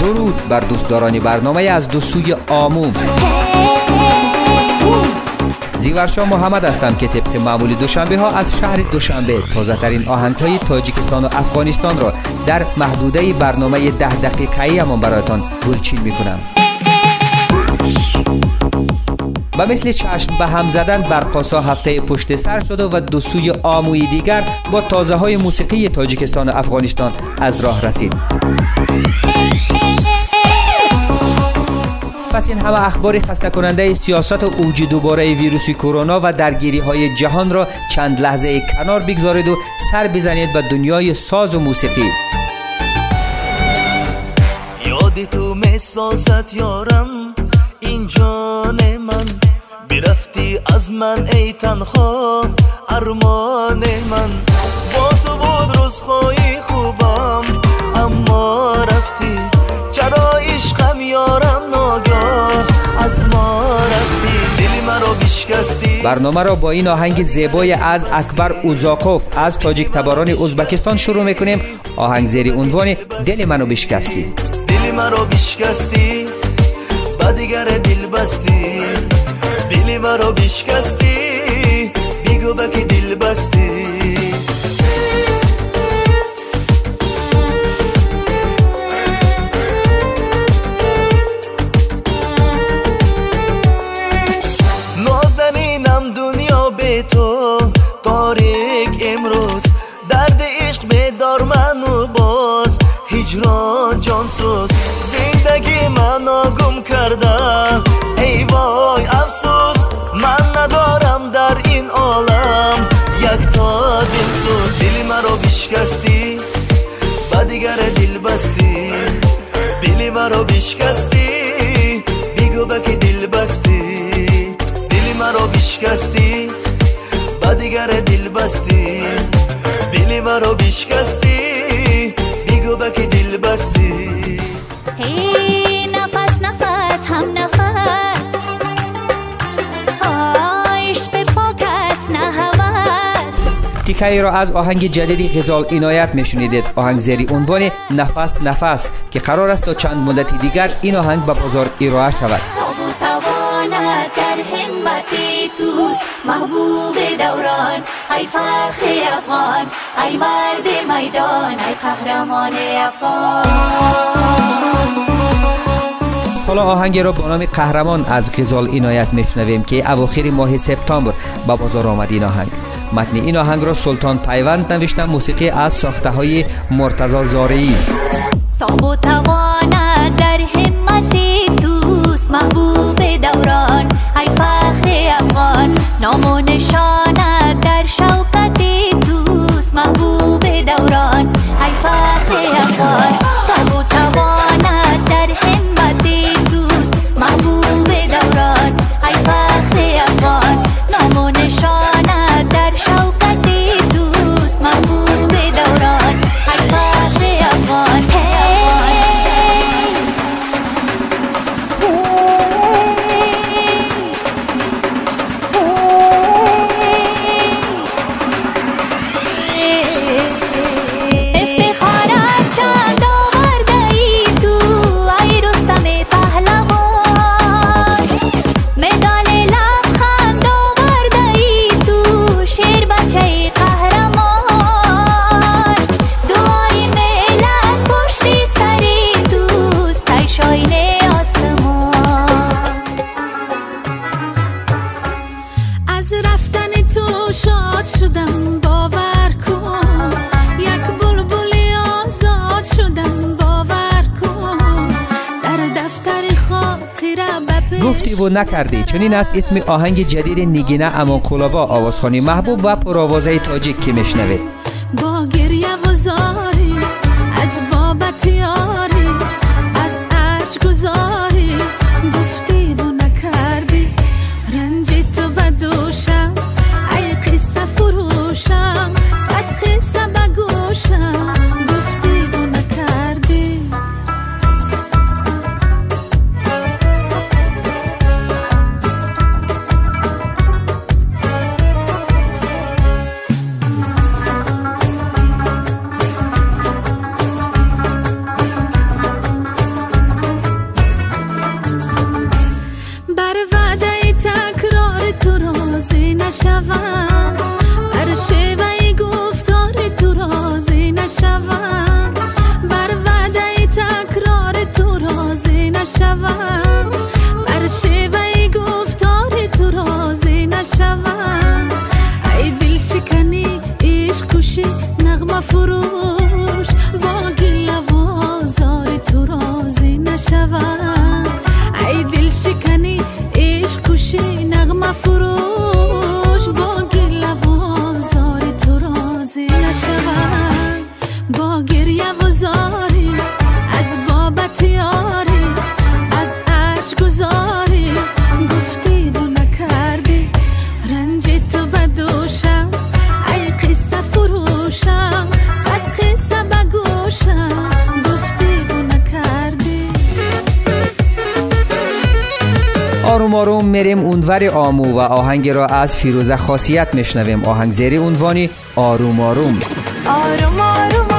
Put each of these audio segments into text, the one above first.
درود بر دوستداران برنامه از دو سوی آموم. زیورشا محمد هستم که طبق معمول دوشنبه ها از شهر دوشنبه تازه ترین آهنگ های تاجیکستان و افغانستان را در محدوده برنامه ده دقیقه امان برایتان گلچین می کنم و مثل چشم به هم زدن برقاسا هفته پشت سر شده و دو سوی آموی دیگر با تازه های موسیقی تاجیکستان و افغانستان از راه رسید. پس این همه اخبار خسته کننده سیاست و اوج دوباره ویروس کرونا و درگیری های جهان را چند لحظه کنار بگذارید و سر بزنید به دنیای ساز و موسیقی. یادی تو مساست یارم این جان من. از من ای تنها ارمان من. با تو بود روزخواهی خوبم اما رفتی. چرا عشقم یارم ناگاه؟ از ما رفتی. دلی مرا بشکستی برنامه را با این آهنگ زیبای از اکبر اوزاکوف از تاجیک تباران ازبکستان شروع می‌کنیم. آهنگ زیری عنوان دل منو بشکستی دلی مرا بشکستی با دیگر دل بستی دلی مرا بشکستی بیگو بکی دل بستی. نازنینم دنیا به تو. تاریک امروز. درد عشق بدار منو باز. هجران جانسوز زندگی من گم کرده. بشکستی بیگو بکی دل بستی؟ دل مرا بشکستی؟ با دیگر دل بستی؟ دل مرا بشکستی؟ تیکه ای را از آهنگ جدید غزال عنایت میشنیدید آهنگ زیری عنوان نفس نفس که قرار است تا چند مدت دیگر این آهنگ به بازار ارائه شود. محبوب دوران ای فخر افغان ای مرد میدان ای قهرمان افغان. حالا آهنگ را با نام قهرمان از غزال عنایت میشنویم که اواخر ماه سپتامبر به بازار آمد این آهنگ. متن این آهنگ را سلطان پیوند نوشته موسیقی از ساخته های مرتضا زارعی تاب در همت توست محبوب دوران ای فخر افغان نام و نشانت در شوکت و نکردی. چنین است اسم آهنگ جدید نیگینه امان کلابا آوازخانی محبوب و پرآوازه تاجیک که میشنوید. با گریه و زاری از بابت یاری از عرش گذاری گفتی نشوم. بر شیوه گفتار تو راضی نشوم. بر وعده تکرار تو راضی نشوم. آروم آروم میریم اونور آمو و آهنگ را از فیروز خاصیت میشنویم. آهنگ زیر عنوانی آروم آروم. آروم آروم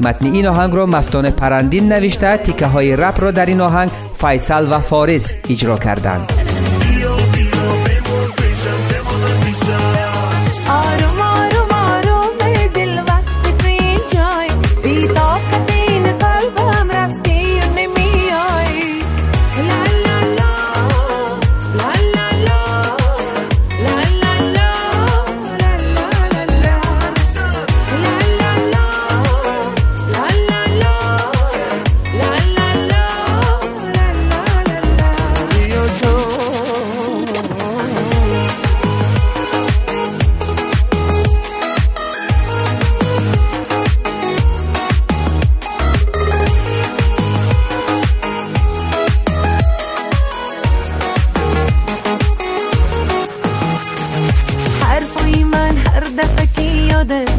متن این آهنگ را مستان پرندین نوشته تیکه های رپ رو در این آهنگ فیصل و فارس اجرا کردند.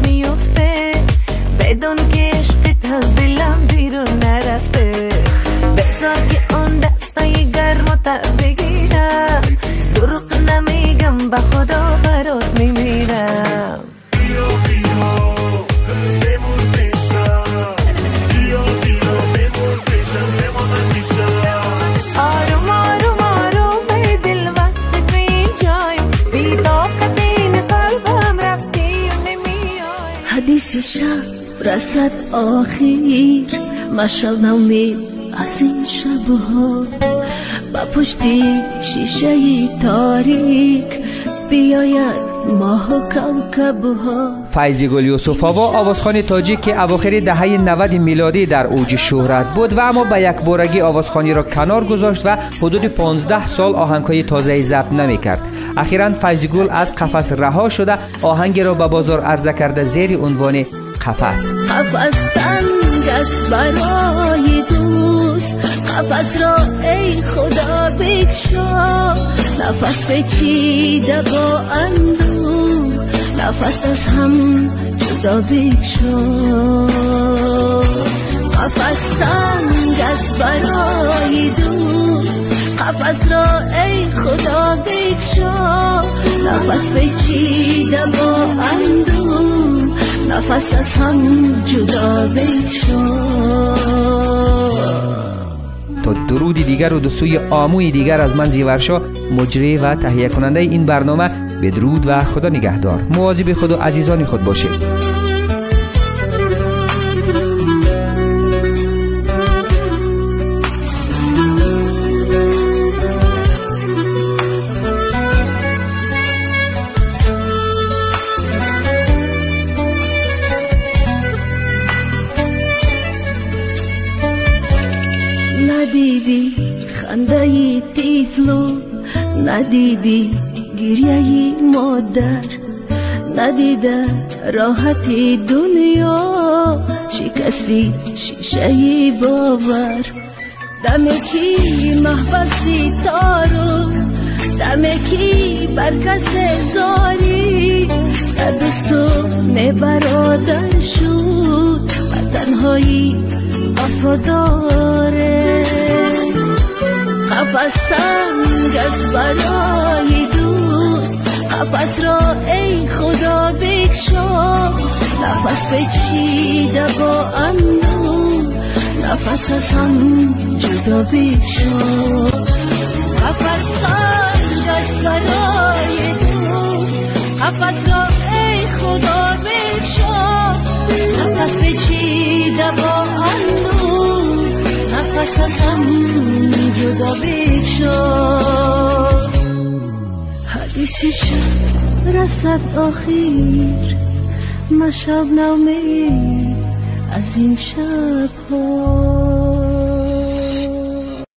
میفته. بدون که عشقت از دلم بیرون نرفته. بذار که اون دستای گرم و شب رسد آخیر. مشال نومید از این شبها. با پشتی شیشه تاریک بیاید ماه و کوکبها فیضی گل یوسف آوا آوازخوان تاجیک که اواخر دهه 90 میلادی در اوج شهرت بود و اما به یک بارگی آوازخوانی را کنار گذاشت و حدود 15 سال آهنگهای تازه ضبط نمی‌کرد اخیرا فیضی گل از قفس رها شده آهنگ را به بازار عرضه کرده زیر عنوان قفس قفص تنگ است برای دوست. قفص را ای خدا بکشا نفس بچیده با اندوه. نفس از هم جدا بکشا قفص تنگ است برای دوست. قفس را ای خدا بکشا نفس بچیده با اندوه. نفس از هم جدا تا درودی دیگر و دو سوی آموی دیگر از من زیورشا مجری و تهیه کننده این برنامه به درود و خدا نگهدار. مواظب خود و عزیزان خود باشید ندیدی خنده تیفلو ندیدی گریه مادر. ندیده راحتی دنیا شکستی شیشه باور. دم کی محبسی تارو دم کی بر کس زاری. در دستون برادر شد و تنهایی وفاداره. قفص تنگ است برای دوست. قفص را ای خدا بکشا. نفس بچیده با اندو نفس از هم جدا بکشا. قفص تنگ برای دوست. قفص را ای خدا بکشا. نفس بچیده با نفس ازم جدا بکشا حدیثی شب رسد آخیر مشب نامه از این شب ها